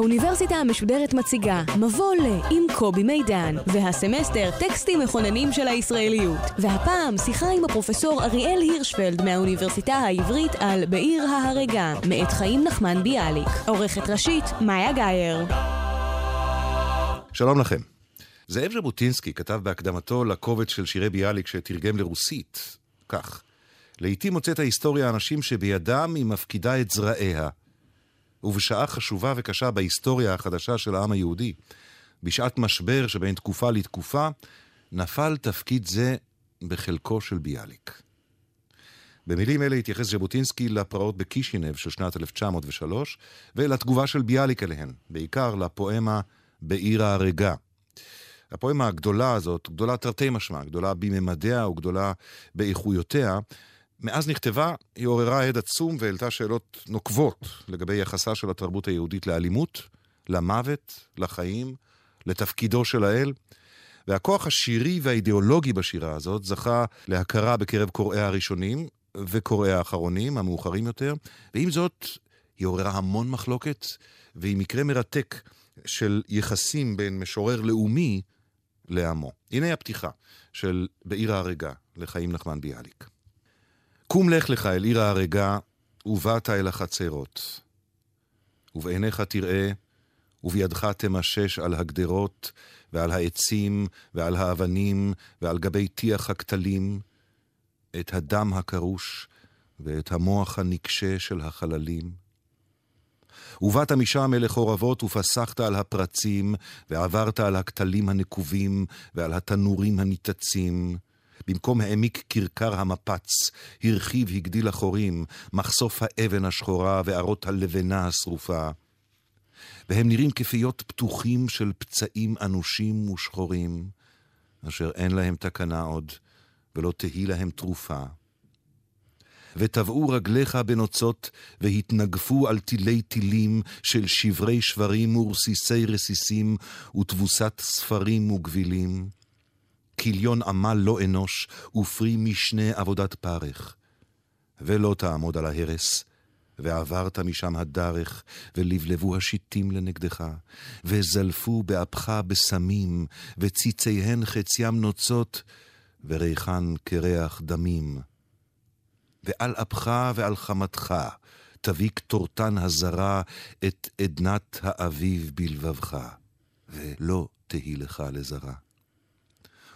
האוניברסיטה המשודרת מציגה מבוא ל עם קובי מידן, והסמסטר טקסטים מכוננים של הישראליות. והפעם שיחה עם הפרופסור אריאל הירשפלד מהאוניברסיטה העברית על בעיר ההרגה, מאת חיים נחמן ביאליק. עורכת ראשית, מאיה גאייר. שלום לכם. זאב ז'בוטינסקי כתב בהקדמתו לקובץ של שירי ביאליק שתרגם לרוסית, כך: לעתים מוצאת ההיסטוריה אנשים שבידם היא מפקידה את זרעיה. ובשעה חשובה וקשה בהיסטוריה החדשה של העם היהודי, בשעת משבר שבין תקופה לתקופה, נפל תפקיד זה בחלקו של ביאליק. במילים אלה התייחס ז'בוטינסקי לפרעות בקישינב של שנת 1903, ולתגובה של ביאליק אליהן, בעיקר לפואמה "בעיר ההרגה". הפואמה הגדולה הזאת, גדולה תרתי משמע, גדולה בממדיה וגדולה באיכויותיה, מאז נכתבה, היא עוררה הד עצום והעלתה שאלות נוקבות לגבי יחסה של התרבות היהודית לאלימות, למוות, לחיים, לתפקידו של האל. והכוח השירי והאידיאולוגי בשירה הזאת זכה להכרה בקרב קוראיה הראשונים וקוראיה האחרונים, המאוחרים יותר, ועם זאת, היא עוררה המון מחלוקת, והיא מקרה מרתק של יחסים בין משורר לאומי לעמו. הנה הפתיחה של בעיר ההרגה לחיים נחמן ביאליק. קום לך לך אל עיר ההרגה, ובאת אל החצרות. ובעיניך תראה, ובידך תמשש על הגדרות, ועל העצים, ועל האבנים, ועל גבי טיח הכתלים, את הדם הקרוש, ואת המוח הנקשה של החללים. ובאת משם אל החורבות ופסחת על הפרצים, ועברת על הכתלים הנקובים, ועל התנורים הניתצים, במקום העמיק כרכר המפץ, הרחיב הגדיל החורים, מחשוף האבן השחורה וערות הלבנה השרופה. והם נראים כפיות פתוחים של פצעים אנושים ושחורים, אשר אין להם תקנה עוד, ולא תהי להם תרופה. וטבעו רגליך בנוצות, והתנגפו על תילי תילים של שברי שברים ורסיסי רסיסים, ותבוסת ספרים וגבילים. כיליון עמל לא אנוש, ופרי משנה עבודת פרך. ולא תעמוד על ההרס, ועברת משם הדרך, ולבלבו השיטים לנגדך, וזלפו באפך בסמים, וציציהן חציים נוצות, וריחן כריח דמים. ועל אפך ועל חמתך תביא קטורתן הזרה את עדנת האביב בלבבך, ולא תהי לך לזרה.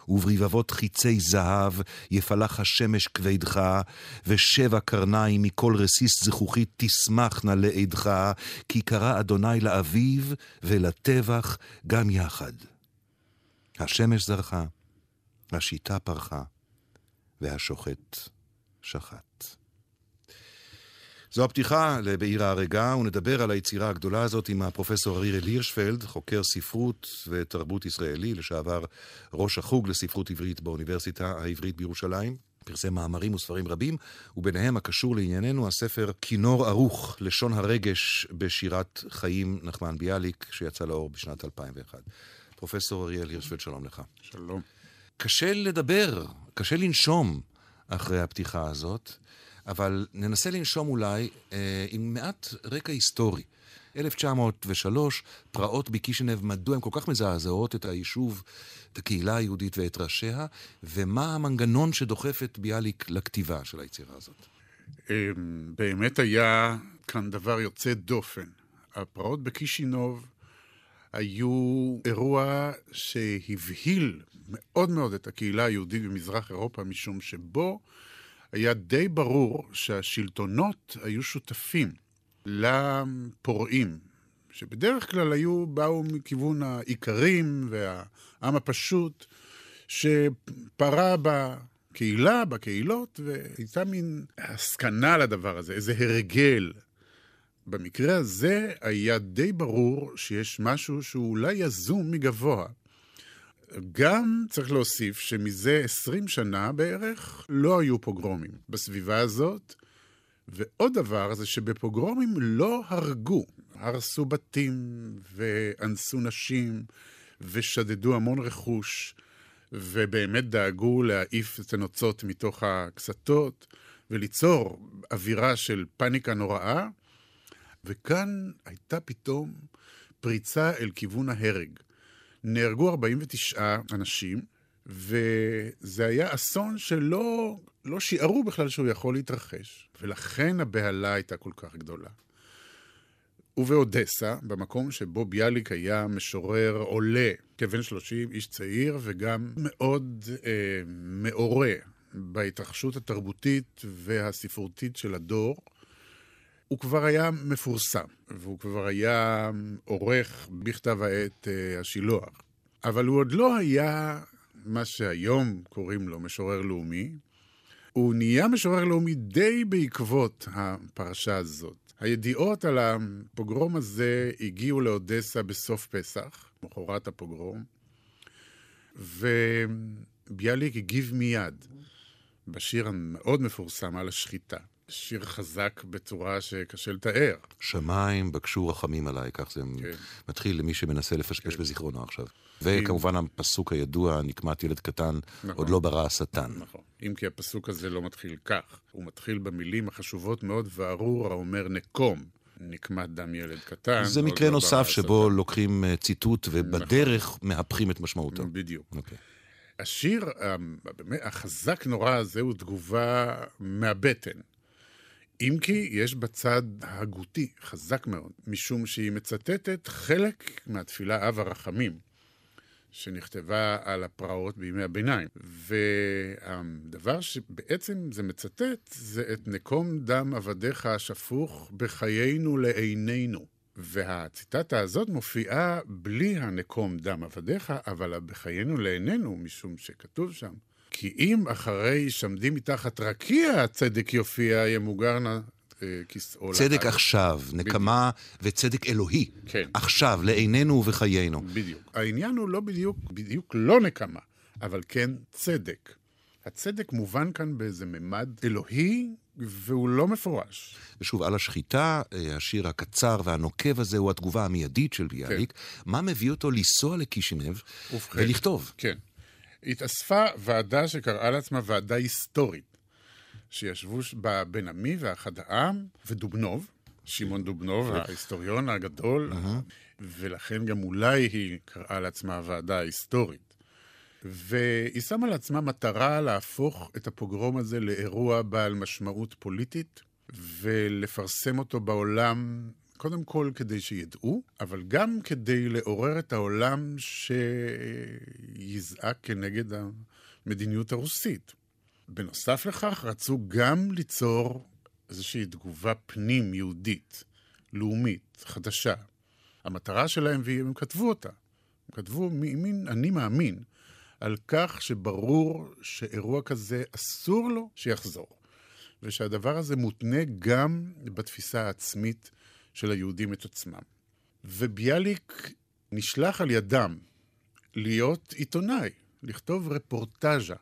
וברבבות חיצי זהב יפלח השמש כבדך, ושבע קרניים מכל רסיס זכוכית תשמחנה לעדך, כי קרא אדוני לאביב ולטבח גם יחד. השמש זרחה, השיטה פרחה, והשוחט שחט. זו הפתיחה לבעיר ההרגה, ונדבר על היצירה הגדולה הזאת עם הפרופסור אריאל הירשפלד, חוקר ספרות ותרבות ישראלי, לשעבר ראש החוג לספרות עברית באוניברסיטה העברית בירושלים. פרסם מאמרים וספרים רבים, וביניהם הקשור לענייננו הספר כינור ערוך, לשון הרגש בשירת חיים נחמן ביאליק, שיצא לאור בשנת 2001. פרופסור אריאל הירשפלד, שלום לך. שלום. קשה לדבר, קשה לנשום אחרי הפתיחה הזאת. אבל ננסה לנשום אולי אה, עם מעט רקע היסטורי. 1903, פרעות בקישינב, מדוע הן כל כך מזעזעות את היישוב, את הקהילה היהודית ואת ראשיה, ומה המנגנון שדוחף את ביאליק לכתיבה של היצירה הזאת? אמ, באמת היה כאן דבר יוצא דופן. הפרעות בקישינוב היו אירוע שהבהיל מאוד מאוד את הקהילה היהודית במזרח אירופה, משום שבו היה די ברור שהשלטונות היו שותפים לפורעים, שבדרך כלל היו, באו מכיוון האיכרים והעם הפשוט, שפרה בקהילה, בקהילות, והייתה מין הסכנה לדבר הזה, איזה הרגל. במקרה הזה היה די ברור שיש משהו שהוא אולי יזום מגבוה. גם צריך להוסיף שמזה 20 שנה בערך לא היו פוגרומים בסביבה הזאת, ועוד דבר זה שבפוגרומים לא הרגו. הרסו בתים ואנסו נשים ושדדו המון רכוש, ובאמת דאגו להעיף את הנוצות מתוך הקסתות וליצור אווירה של פאניקה נוראה. וכאן הייתה פתאום פריצה אל כיוון ההרג. נהרגו 49 אנשים, וזה היה אסון שלא לא שיערו בכלל שהוא יכול להתרחש, ולכן הבהלה הייתה כל כך גדולה. ובאודסה, במקום שבו ביאליק היה משורר עולה, כבן 30, איש צעיר, וגם מאוד אה, מעורה בהתרחשות התרבותית והספרותית של הדור, הוא כבר היה מפורסם, והוא כבר היה עורך בכתב העת אה, השילוח. אבל הוא עוד לא היה מה שהיום קוראים לו משורר לאומי. הוא נהיה משורר לאומי די בעקבות הפרשה הזאת. הידיעות על הפוגרום הזה הגיעו לאודסה בסוף פסח, מחרת הפוגרום, וביאליק הגיב מיד בשיר המאוד מפורסם על השחיטה. שיר חזק בצורה שקשה לתאר. שמיים בקשו רחמים עליי, כך זה כן. מתחיל למי שמנסה לפשפש כן. בזיכרונו עכשיו. וכמובן הפסוק הידוע, נקמת ילד קטן, נכון. עוד לא ברא השטן. נכון. אם כי הפסוק הזה לא מתחיל כך, הוא מתחיל במילים החשובות מאוד, וארור האומר נקום. נקמת דם ילד קטן. זה מקרה לא נוסף שבו השטן. לוקחים אה, ציטוט ובדרך נכון. מהפכים את משמעותו. בדיוק. Okay. אוקיי. השיר החזק נורא הזה הוא תגובה מהבטן. אם כי יש בצד הגותי חזק מאוד, משום שהיא מצטטת חלק מהתפילה אב הרחמים, שנכתבה על הפרעות בימי הביניים. והדבר שבעצם זה מצטט, זה את נקום דם עבדיך השפוך בחיינו לעינינו. והציטטה הזאת מופיעה בלי הנקום דם עבדיך, אבל בחיינו לעינינו, משום שכתוב שם, כי אם אחרי שעמדים מתחת רקיע הצדק יופיע, ימוגר נא אה, כסאו צדק לחג. עכשיו, נקמה בדיוק. וצדק אלוהי. כן. עכשיו, לעינינו ובחיינו. בדיוק. העניין הוא לא בדיוק, בדיוק לא נקמה, אבל כן צדק. הצדק מובן כאן באיזה ממד אלוהי, והוא לא מפורש. ושוב, על השחיטה, אה, השיר הקצר והנוקב הזה הוא התגובה המיידית של ביאליק. כן. מה מביא אותו לנסוע לקישינב ולכתוב? כן. התאספה ועדה שקראה לעצמה ועדה היסטורית, שישבו בה בן עמי ואחד העם ודובנוב, שמעון דובנוב, ההיסטוריון הגדול, ולכן גם אולי היא קראה לעצמה הוועדה ההיסטורית. והיא שמה לעצמה מטרה להפוך את הפוגרום הזה לאירוע בעל משמעות פוליטית, ולפרסם אותו בעולם קודם כל כדי שידעו, אבל גם כדי לעורר את העולם שיזעק כנגד המדיניות הרוסית. בנוסף לכך, רצו גם ליצור איזושהי תגובה פנים-יהודית, לאומית, חדשה. המטרה שלהם, והם כתבו אותה, הם כתבו מין אני מאמין, על כך שברור שאירוע כזה אסור לו שיחזור. ושהדבר הזה מותנה גם בתפיסה העצמית של היהודים את עצמם. וביאליק נשלח על ידם להיות עיתונאי, לכתוב רפורטאז'ה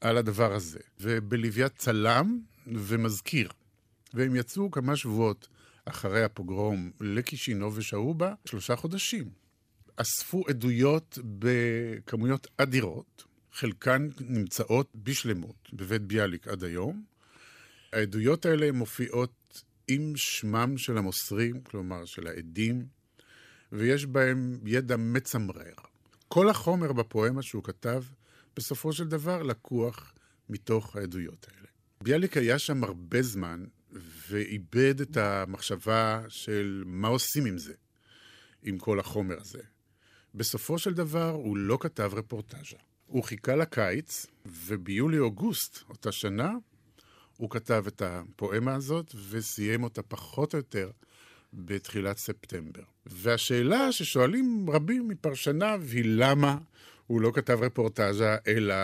על הדבר הזה, ובלוויית צלם ומזכיר. והם יצאו כמה שבועות אחרי הפוגרום לקישינו ושהו בה שלושה חודשים. אספו עדויות בכמויות אדירות, חלקן נמצאות בשלמות בבית ביאליק עד היום. העדויות האלה מופיעות עם שמם של המוסרים, כלומר של העדים, ויש בהם ידע מצמרר. כל החומר בפואמה שהוא כתב, בסופו של דבר לקוח מתוך העדויות האלה. ביאליק היה שם הרבה זמן, ואיבד את המחשבה של מה עושים עם זה, עם כל החומר הזה. בסופו של דבר הוא לא כתב רפורטאז'ה. הוא חיכה לקיץ, וביולי-אוגוסט אותה שנה הוא כתב את הפואמה הזאת וסיים אותה פחות או יותר בתחילת ספטמבר. והשאלה ששואלים רבים מפרשניו היא למה הוא לא כתב רפורטאז'ה אלא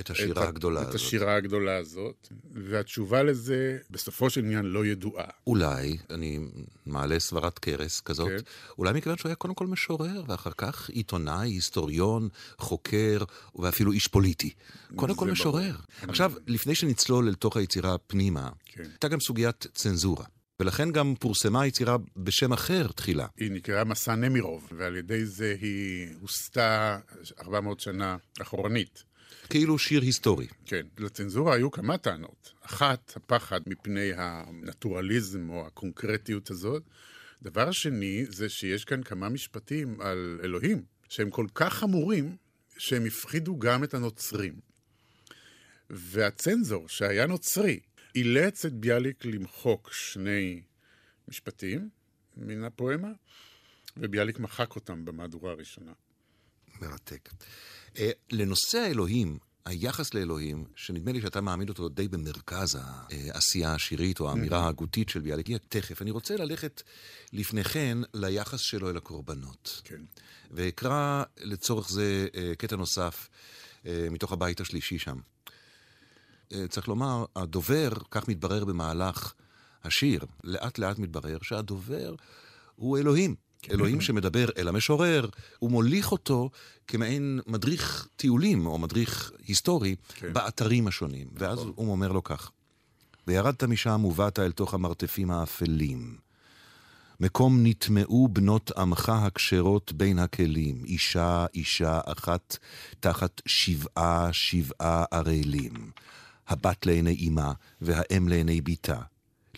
את השירה הגדולה את הזאת. השירה הגדולה הזאת, והתשובה לזה, בסופו של עניין, לא ידועה. אולי, אני מעלה סברת קרס כזאת, כן. אולי מכיוון שהוא היה קודם כל משורר, ואחר כך עיתונאי, היסטוריון, חוקר, ואפילו איש פוליטי. קודם כל משורר. ברור. עכשיו, לפני שנצלול אל תוך היצירה פנימה, כן. הייתה גם סוגיית צנזורה. ולכן גם פורסמה יצירה בשם אחר תחילה. היא נקראה מסע נמירוב, ועל ידי זה היא הוסתה 400 שנה אחורנית. כאילו שיר היסטורי. כן, לצנזורה היו כמה טענות. אחת, הפחד מפני הנטורליזם או הקונקרטיות הזאת. דבר שני, זה שיש כאן כמה משפטים על אלוהים, שהם כל כך חמורים, שהם הפחידו גם את הנוצרים. והצנזור, שהיה נוצרי, אילץ את ביאליק למחוק שני משפטים מן הפואמה, וביאליק מחק אותם במהדורה הראשונה. מרתק. אה, לנושא האלוהים, היחס לאלוהים, שנדמה לי שאתה מעמיד אותו די במרכז העשייה השירית או האמירה ההגותית של ביאליק, תכף. אני רוצה ללכת לפני כן ליחס שלו אל הקורבנות. כן. ואקרא לצורך זה אה, קטע נוסף אה, מתוך הבית השלישי שם. אה, צריך לומר, הדובר, כך מתברר במהלך השיר, לאט לאט מתברר שהדובר הוא אלוהים. אלוהים שמדבר אל המשורר, הוא מוליך אותו כמעין מדריך טיולים או מדריך היסטורי כן. באתרים השונים. ואז הוא אומר לו כך: וירדת משם ובאת אל תוך המרתפים האפלים. מקום נטמעו בנות עמך הכשרות בין הכלים, אישה אישה אחת תחת שבעה שבעה ערלים. הבת לעיני אמה והאם לעיני בתה,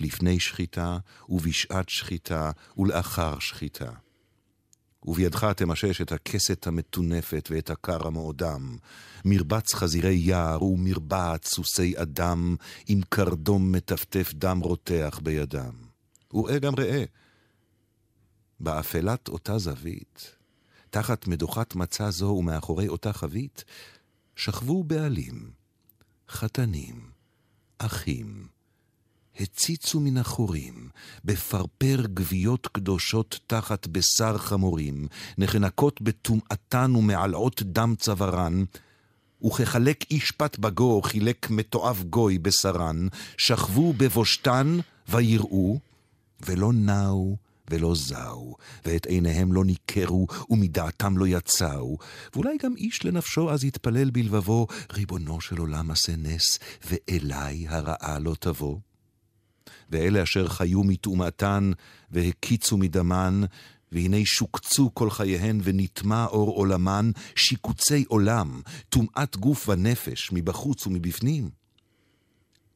לפני שחיטה ובשעת שחיטה ולאחר שחיטה. ובידך תמשש את הכסת המטונפת ואת הקר המאודם, מרבץ חזירי יער ומרבעת סוסי אדם, עם קרדום מטפטף דם רותח בידם. וראה גם ראה, באפלת אותה זווית, תחת מדוחת מצה זו ומאחורי אותה חבית, שכבו בעלים, חתנים, אחים, הציצו מן החורים, בפרפר גוויות קדושות תחת בשר חמורים, נחנקות בטומאתן ומעלעות דם צווארן, וכחלק איש פת בגו חילק מתועב גוי בשרן, שכבו בבושתן ויראו, ולא נעו ולא זעו, ואת עיניהם לא ניכרו, ומדעתם לא יצאו. ואולי גם איש לנפשו אז יתפלל בלבבו, ריבונו של עולם עשה נס, ואליי הרעה לא תבוא. ואלה אשר חיו מטומאתן, והקיצו מדמן, והנה שוקצו כל חייהן, ונטמע אור עולמן, שיקוצי עולם, טומאת גוף ונפש, מבחוץ ומבפנים.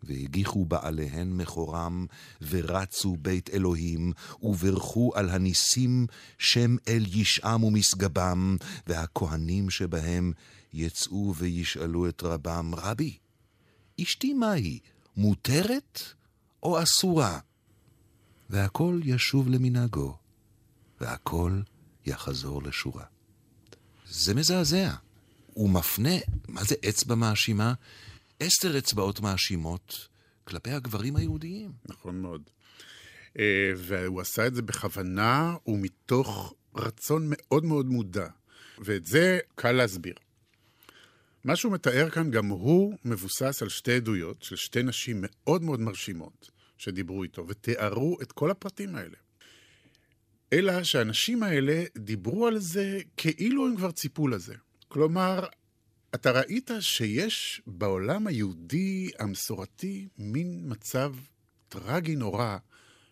והגיחו בעליהן מכורם, ורצו בית אלוהים, וברכו על הניסים שם אל ישעם ומשגבם, והכהנים שבהם יצאו וישאלו את רבם, רבי, אשתי מהי, מותרת או אסורה? והכל ישוב למנהגו, והכל יחזור לשורה. זה מזעזע. הוא מפנה, מה זה אצבע מאשימה? עשר אצבעות מאשימות כלפי הגברים היהודיים. נכון מאוד. אה, והוא עשה את זה בכוונה ומתוך רצון מאוד מאוד מודע. ואת זה קל להסביר. מה שהוא מתאר כאן גם הוא מבוסס על שתי עדויות של שתי נשים מאוד מאוד מרשימות שדיברו איתו ותיארו את כל הפרטים האלה. אלא שהאנשים האלה דיברו על זה כאילו הם כבר ציפו לזה. כלומר, אתה ראית שיש בעולם היהודי המסורתי מין מצב טרגי נורא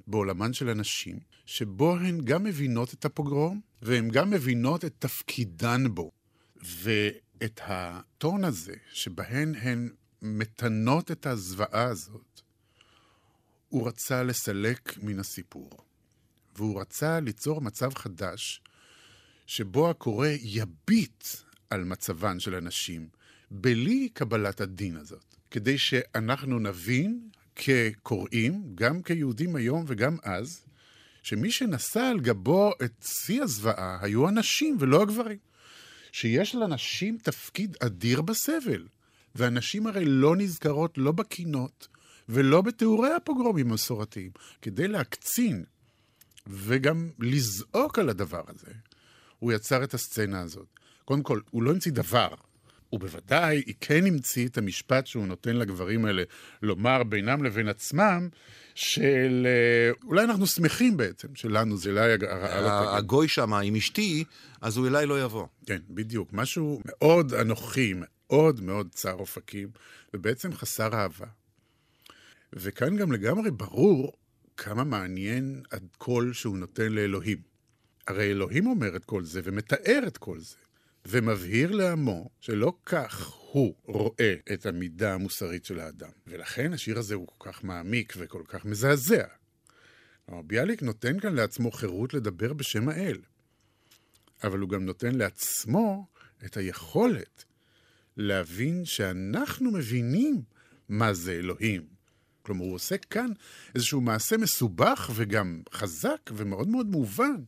בעולמן של הנשים, שבו הן גם מבינות את הפוגרום, והן גם מבינות את תפקידן בו. ואת הטון הזה, שבהן הן מתנות את הזוועה הזאת, הוא רצה לסלק מן הסיפור. והוא רצה ליצור מצב חדש, שבו הקורא יביט על מצבן של הנשים, בלי קבלת הדין הזאת, כדי שאנחנו נבין כקוראים, גם כיהודים היום וגם אז, שמי שנשא על גבו את שיא הזוועה היו הנשים ולא הגברים. שיש לנשים תפקיד אדיר בסבל, והנשים הרי לא נזכרות לא בקינות ולא בתיאורי הפוגרומים המסורתיים, כדי להקצין וגם לזעוק על הדבר הזה. הוא יצר את הסצנה הזאת. קודם כל, הוא לא המציא דבר, ובוודאי היא כן המציא את המשפט שהוא נותן לגברים האלה לומר בינם לבין עצמם, של אה, אולי אנחנו שמחים בעצם, שלנו זה אולי הרעה לא הגוי שם עם אשתי, אז הוא אליי לא יבוא. כן, בדיוק. משהו מאוד אנוכי, מאוד מאוד צר אופקים, ובעצם חסר אהבה. וכאן גם לגמרי ברור כמה מעניין הקול שהוא נותן לאלוהים. הרי אלוהים אומר את כל זה ומתאר את כל זה, ומבהיר לעמו שלא כך הוא רואה את המידה המוסרית של האדם. ולכן השיר הזה הוא כל כך מעמיק וכל כך מזעזע. ביאליק נותן כאן לעצמו חירות לדבר בשם האל, אבל הוא גם נותן לעצמו את היכולת להבין שאנחנו מבינים מה זה אלוהים. כלומר, הוא עושה כאן איזשהו מעשה מסובך וגם חזק ומאוד מאוד מובן,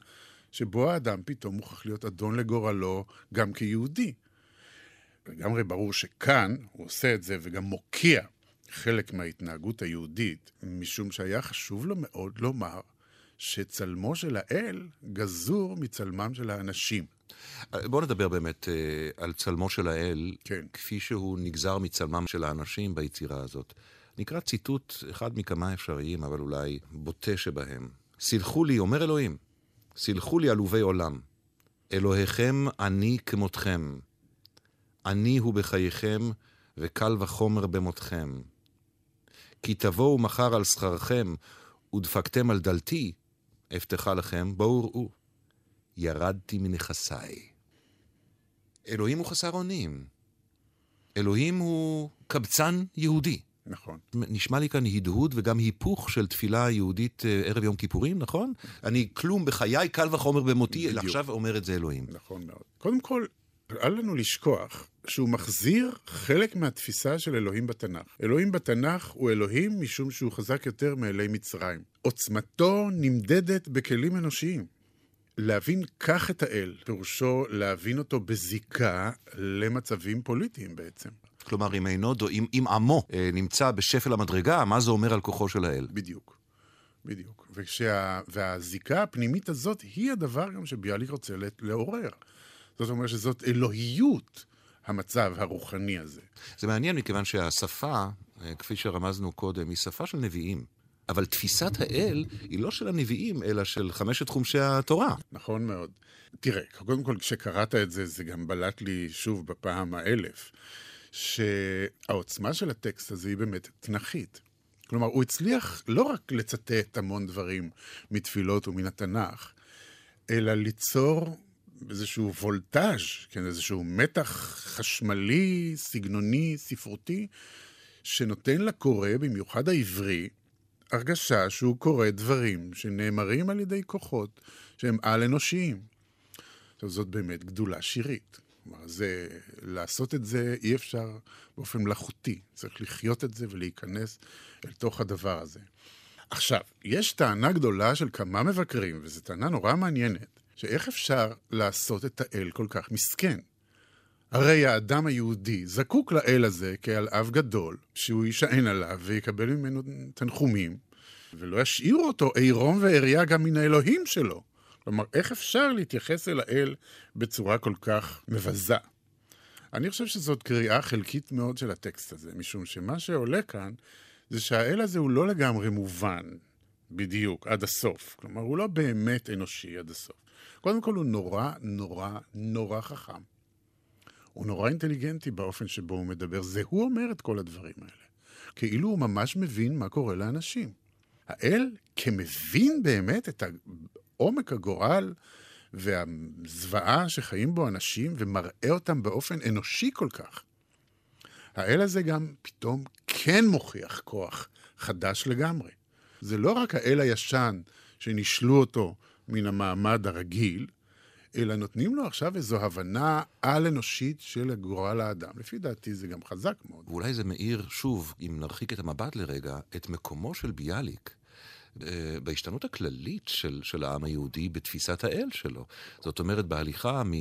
שבו האדם פתאום מוכרח להיות אדון לגורלו גם כיהודי. לגמרי ברור שכאן הוא עושה את זה וגם מוקיע חלק מההתנהגות היהודית, משום שהיה חשוב לו מאוד לומר שצלמו של האל גזור מצלמם של האנשים. בואו נדבר באמת אה, על צלמו של האל, כן. כפי שהוא נגזר מצלמם של האנשים ביצירה הזאת. נקרא ציטוט אחד מכמה אפשריים, אבל אולי בוטה שבהם. סלחו לי, אומר אלוהים, סלחו לי עלובי עולם. אלוהיכם אני כמותכם. אני הוא בחייכם, וקל וחומר במותכם. כי תבואו מחר על שכרכם, ודפקתם על דלתי, אבטחה לכם, בואו ראו. ירדתי מנכסיי. אלוהים הוא חסר אונים. אלוהים הוא קבצן יהודי. נכון. נשמע לי כאן הדהוד וגם היפוך של תפילה יהודית אה, ערב יום כיפורים, נכון? אני כלום בחיי, קל וחומר במותי, אלא עכשיו אומר את זה אלוהים. נכון מאוד. קודם כל, אל לנו לשכוח שהוא מחזיר חלק מהתפיסה של אלוהים בתנ"ך. אלוהים בתנ"ך הוא אלוהים משום שהוא חזק יותר מאלי מצרים. עוצמתו נמדדת בכלים אנושיים. להבין כך את האל, פירושו להבין אותו בזיקה למצבים פוליטיים בעצם. כלומר, אם עינו, אם, אם עמו אה, נמצא בשפל המדרגה, מה זה אומר על כוחו של האל? בדיוק. בדיוק. וכשה, והזיקה הפנימית הזאת היא הדבר גם שביאליק רוצה לעורר. זאת אומרת שזאת אלוהיות המצב הרוחני הזה. זה מעניין מכיוון שהשפה, אה, כפי שרמזנו קודם, היא שפה של נביאים. אבל תפיסת האל היא לא של הנביאים, אלא של חמשת חומשי התורה. נכון מאוד. תראה, קודם כל, כשקראת את זה, זה גם בלט לי שוב בפעם האלף. שהעוצמה של הטקסט הזה היא באמת תנכית. כלומר, הוא הצליח לא רק לצטט המון דברים מתפילות ומן התנ"ך, אלא ליצור איזשהו וולטאז', כן, איזשהו מתח חשמלי, סגנוני, ספרותי, שנותן לקורא, במיוחד העברי, הרגשה שהוא קורא דברים שנאמרים על ידי כוחות שהם על-אנושיים. עכשיו, זאת באמת גדולה שירית. כלומר, זה, לעשות את זה אי אפשר באופן מלאכותי. צריך לחיות את זה ולהיכנס אל תוך הדבר הזה. עכשיו, יש טענה גדולה של כמה מבקרים, וזו טענה נורא מעניינת, שאיך אפשר לעשות את האל כל כך מסכן? הרי האדם היהודי זקוק לאל הזה כעל אב גדול, שהוא יישען עליו ויקבל ממנו תנחומים, ולא ישאירו אותו עירום ועריה גם מן האלוהים שלו. כלומר, איך אפשר להתייחס אל האל בצורה כל כך מבזה? אני חושב שזאת קריאה חלקית מאוד של הטקסט הזה, משום שמה שעולה כאן זה שהאל הזה הוא לא לגמרי מובן בדיוק, עד הסוף. כלומר, הוא לא באמת אנושי עד הסוף. קודם כל, הוא נורא, נורא, נורא חכם. הוא נורא אינטליגנטי באופן שבו הוא מדבר. זה הוא אומר את כל הדברים האלה. כאילו הוא ממש מבין מה קורה לאנשים. האל, כמבין באמת את עומק הגורל והזוועה שחיים בו אנשים ומראה אותם באופן אנושי כל כך. האל הזה גם פתאום כן מוכיח כוח חדש לגמרי. זה לא רק האל הישן שנישלו אותו מן המעמד הרגיל, אלא נותנים לו עכשיו איזו הבנה על-אנושית של גורל האדם. לפי דעתי זה גם חזק מאוד. ואולי זה מאיר, שוב, אם נרחיק את המבט לרגע, את מקומו של ביאליק בהשתנות הכללית של, של העם היהודי בתפיסת האל שלו. זאת אומרת, בהליכה מ,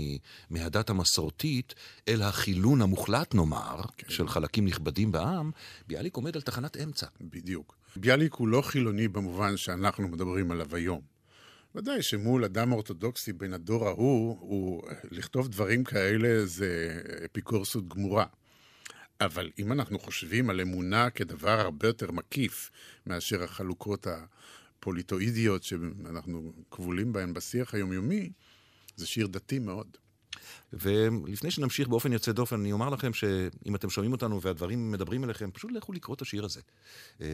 מהדת המסורתית אל החילון המוחלט, נאמר, כן. של חלקים נכבדים בעם, ביאליק עומד על תחנת אמצע. בדיוק. ביאליק הוא לא חילוני במובן שאנחנו מדברים עליו היום. ודאי שמול אדם אורתודוקסי בן הדור ההוא, הוא, לכתוב דברים כאלה זה אפיקורסות גמורה. אבל אם אנחנו חושבים על אמונה כדבר הרבה יותר מקיף מאשר החלוקות הפוליטואידיות שאנחנו כבולים בהן בשיח היומיומי, זה שיר דתי מאוד. ולפני שנמשיך באופן יוצא דופן, אני אומר לכם שאם אתם שומעים אותנו והדברים מדברים אליכם, פשוט לכו לקרוא את השיר הזה. אה,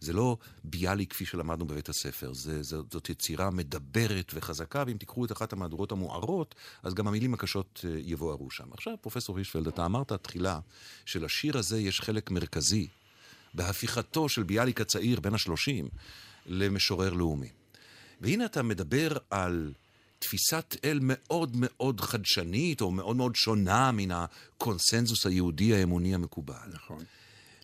זה לא ביאליק כפי שלמדנו בבית הספר, זה, זאת יצירה מדברת וחזקה, ואם תיקחו את אחת המהדורות המוארות, אז גם המילים הקשות אה, יבוארו שם. עכשיו, פרופסור הישפלד, אתה אמרת תחילה שלשיר הזה יש חלק מרכזי בהפיכתו של ביאליק הצעיר, בן השלושים, למשורר לאומי. והנה אתה מדבר על... תפיסת אל מאוד מאוד חדשנית, או מאוד מאוד שונה מן הקונסנזוס היהודי האמוני המקובל. נכון.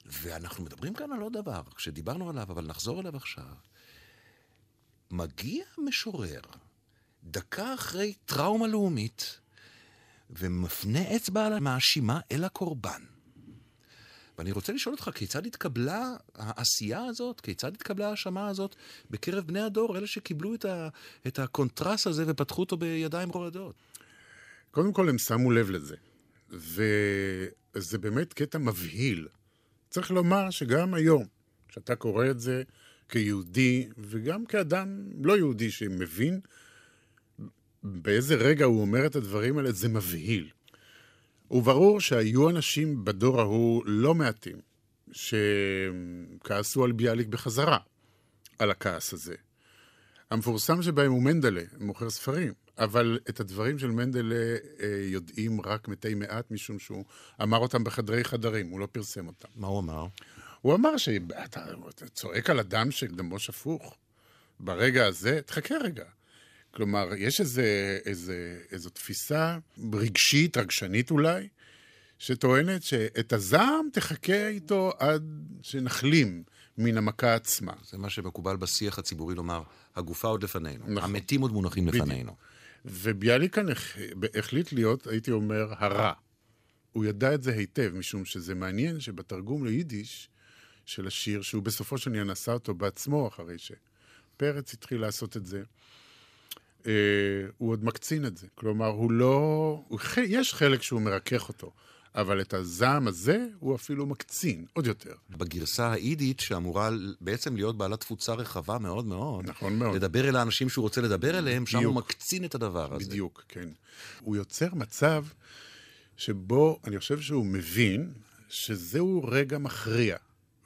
ואנחנו מדברים כאן על עוד דבר, כשדיברנו עליו, אבל נחזור אליו עכשיו. מגיע משורר, דקה אחרי טראומה לאומית, ומפנה אצבע מאשימה אל הקורבן. ואני רוצה לשאול אותך, כיצד התקבלה העשייה הזאת, כיצד התקבלה ההאשמה הזאת בקרב בני הדור, אלה שקיבלו את, ה, את הקונטרס הזה ופתחו אותו בידיים רועדות? קודם כל, הם שמו לב לזה. וזה באמת קטע מבהיל. צריך לומר שגם היום, כשאתה קורא את זה כיהודי, וגם כאדם לא יהודי שמבין באיזה רגע הוא אומר את הדברים האלה, זה מבהיל. וברור שהיו אנשים בדור ההוא לא מעטים שכעסו על ביאליק בחזרה, על הכעס הזה. המפורסם שבהם הוא מנדלה, מוכר ספרים, אבל את הדברים של מנדלה אה, יודעים רק מתי מעט, משום שהוא אמר אותם בחדרי חדרים, הוא לא פרסם אותם. מה הוא אמר? הוא אמר שאתה צועק על אדם שדמו שפוך. ברגע הזה, תחכה רגע. כלומר, יש איזה, איזה, איזו תפיסה רגשית, רגשנית אולי, שטוענת שאת הזעם תחכה איתו עד שנחלים מן המכה עצמה. זה מה שמקובל בשיח הציבורי לומר, הגופה עוד לפנינו, נכון. המתים עוד מונחים בדיוק. לפנינו. וביאליק כאן החליט להיות, הייתי אומר, הרע. הוא ידע את זה היטב, משום שזה מעניין שבתרגום ליידיש של השיר, שהוא בסופו של עניין עשה אותו בעצמו אחרי שפרץ התחיל לעשות את זה, אה, הוא עוד מקצין את זה. כלומר, הוא לא... הוא, יש חלק שהוא מרכך אותו, אבל את הזעם הזה הוא אפילו מקצין, עוד יותר. בגרסה האידית, שאמורה בעצם להיות בעלת תפוצה רחבה מאוד מאוד, נכון מאוד. לדבר אל האנשים שהוא רוצה לדבר אליהם, שם הוא מקצין את הדבר הזה. בדיוק, כן. הוא יוצר מצב שבו אני חושב שהוא מבין שזהו רגע מכריע,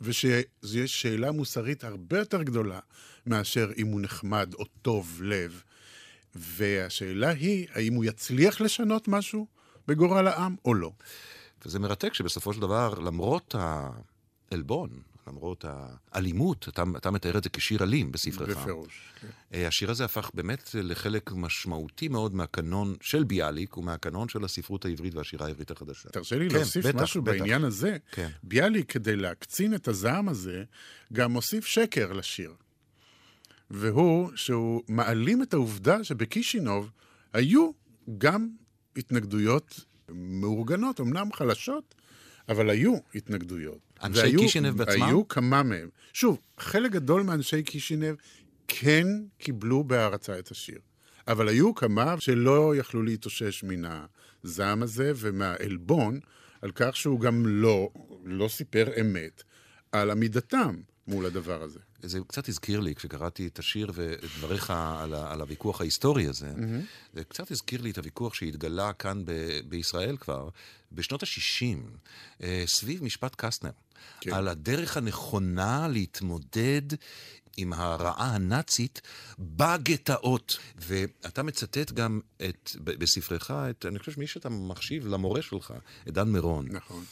ושיש שאלה מוסרית הרבה יותר גדולה מאשר אם הוא נחמד או טוב לב. והשאלה היא, האם הוא יצליח לשנות משהו בגורל העם או לא. וזה מרתק שבסופו של דבר, למרות העלבון, למרות האלימות, אתה, אתה מתאר את זה כשיר אלים בספרך. בפירוש, כן. אה, השיר הזה הפך באמת לחלק משמעותי מאוד מהקנון של ביאליק ומהקנון של הספרות העברית והשירה העברית החדשה. תרשה לי כן, להוסיף בטח, משהו בטח. בעניין הזה. כן. ביאליק, כדי להקצין את הזעם הזה, גם מוסיף שקר לשיר. והוא שהוא מעלים את העובדה שבקישינוב היו גם התנגדויות מאורגנות, אמנם חלשות, אבל היו התנגדויות. אנשי והיו, קישינב בעצמם? היו כמה מהם. שוב, חלק גדול מאנשי קישינב כן קיבלו בהערצה את השיר. אבל היו כמה שלא יכלו להתאושש מן הזעם הזה ומהעלבון על כך שהוא גם לא, לא סיפר אמת על עמידתם מול הדבר הזה. זה קצת הזכיר לי, כשקראתי את השיר ואת דבריך על, על הוויכוח ההיסטורי הזה, mm-hmm. זה קצת הזכיר לי את הוויכוח שהתגלה כאן ב- בישראל כבר, בשנות ה-60, אה, סביב משפט קסטנר, כן. על הדרך הנכונה להתמודד עם הרעה הנאצית בגטאות. ואתה מצטט גם את, בספרך, את, אני חושב שמי שאתה מחשיב למורה שלך, את דן מירון. נכון.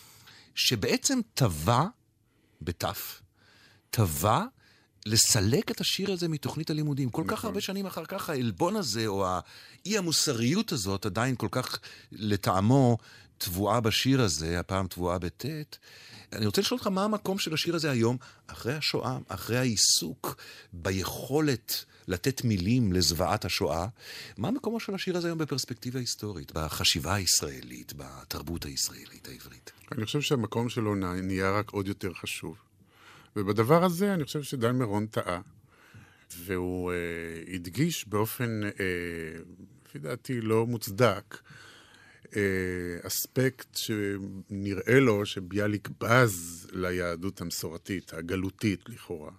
שבעצם טבע, בתף, טבע לסלק את השיר הזה מתוכנית הלימודים. כל נכון. כך הרבה שנים אחר כך העלבון הזה, או האי המוסריות הזאת, עדיין כל כך לטעמו טבועה בשיר הזה, הפעם טבועה בטית. אני רוצה לשאול אותך מה המקום של השיר הזה היום, אחרי השואה, אחרי העיסוק ביכולת לתת מילים לזוועת השואה. מה מקומו של השיר הזה היום בפרספקטיבה היסטורית, בחשיבה הישראלית, בתרבות הישראלית העברית? אני חושב שהמקום שלו נהיה רק עוד יותר חשוב. ובדבר הזה אני חושב שדן מירון טעה. והוא אה, הדגיש באופן, אה, לפי דעתי, לא מוצדק, אה, אספקט שנראה לו שביאליק בז ליהדות המסורתית, הגלותית לכאורה.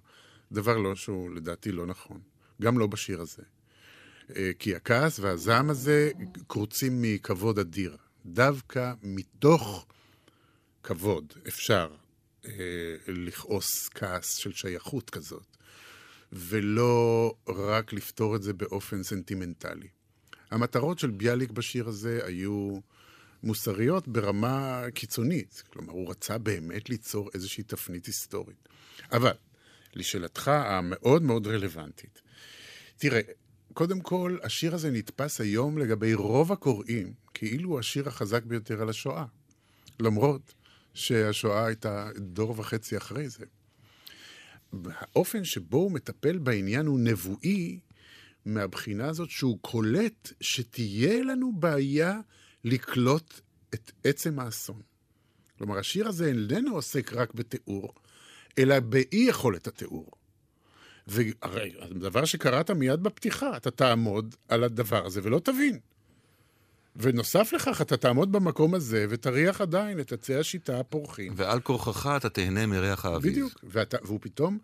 דבר לא שהוא לדעתי לא נכון. גם לא בשיר הזה. אה, כי הכעס והזעם הזה קרוצים מכבוד אדיר. דווקא מתוך כבוד אפשר לכעוס כעס של שייכות כזאת, ולא רק לפתור את זה באופן סנטימנטלי. המטרות של ביאליק בשיר הזה היו מוסריות ברמה קיצונית. כלומר, הוא רצה באמת ליצור איזושהי תפנית היסטורית. אבל, לשאלתך המאוד מאוד רלוונטית, תראה, קודם כל, השיר הזה נתפס היום לגבי רוב הקוראים כאילו הוא השיר החזק ביותר על השואה. למרות שהשואה הייתה דור וחצי אחרי זה. האופן שבו הוא מטפל בעניין הוא נבואי מהבחינה הזאת שהוא קולט שתהיה לנו בעיה לקלוט את עצם האסון. כלומר, השיר הזה איננו עוסק רק בתיאור, אלא באי יכולת התיאור. והרי הדבר שקראת מיד בפתיחה, אתה תעמוד על הדבר הזה ולא תבין. ונוסף לכך, אתה תעמוד במקום הזה ותריח עדיין את עצי השיטה הפורחים. ועל כורחך אתה תהנה מריח האביב. בדיוק, ואתה, והוא פתאום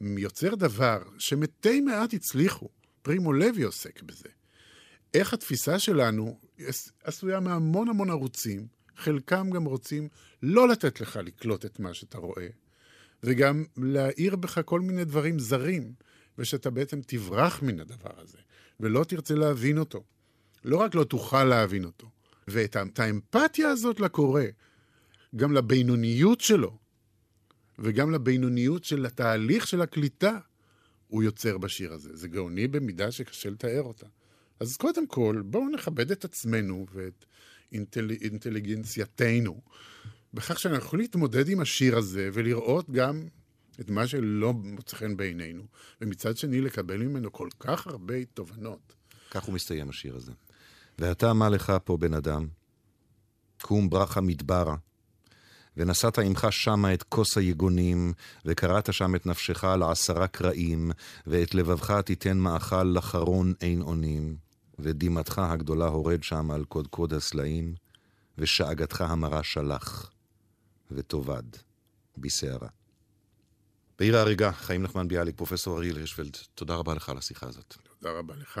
יוצר דבר שמתי מעט הצליחו. פרימו לוי עוסק בזה. איך התפיסה שלנו עשויה מהמון המון ערוצים, חלקם גם רוצים לא לתת לך לקלוט את מה שאתה רואה, וגם להאיר בך כל מיני דברים זרים, ושאתה בעצם תברח מן הדבר הזה, ולא תרצה להבין אותו. לא רק לא תוכל להבין אותו, ואת האמפתיה הזאת לקורא, גם לבינוניות שלו, וגם לבינוניות של התהליך של הקליטה, הוא יוצר בשיר הזה. זה גאוני במידה שקשה לתאר אותה. אז קודם כל, בואו נכבד את עצמנו ואת אינטל... אינטליגנצייתנו, בכך שאנחנו יכולים להתמודד עם השיר הזה ולראות גם את מה שלא מוצא חן בעינינו, ומצד שני לקבל ממנו כל כך הרבה תובנות. כך הוא מסתיים השיר הזה. ואתה מה לך פה, בן אדם? קום ברכה מדברה, ונשאת עמך שמה את כוס היגונים, וקראת שם את נפשך לעשרה קרעים, ואת לבבך תיתן מאכל לחרון אין אונים, ודמעתך הגדולה הורד שם על קודקוד הסלעים, ושאגתך המרה שלח, ותאבד בסערה. בעיר ההריגה, חיים נחמן ביאליק, פרופסור אריאל הירשפלד, תודה רבה לך על השיחה הזאת. תודה רבה לך.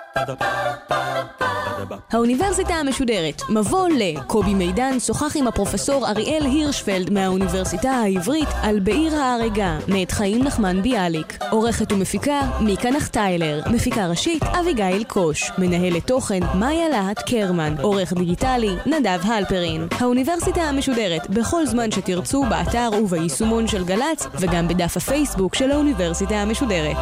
האוניברסיטה המשודרת, מבוא ל... קובי מידן שוחח עם הפרופסור אריאל הירשפלד מהאוניברסיטה העברית על בעיר ההרגה, מאת חיים נחמן ביאליק. עורכת ומפיקה, מיקה נחטיילר. מפיקה ראשית, אביגיל קוש. מנהלת תוכן, מאיה להט קרמן. עורך דיגיטלי, נדב הלפרין. האוניברסיטה המשודרת, בכל זמן שתרצו, באתר וביישומון של גל"צ, וגם בדף הפייסבוק של האוניברסיטה המשודרת.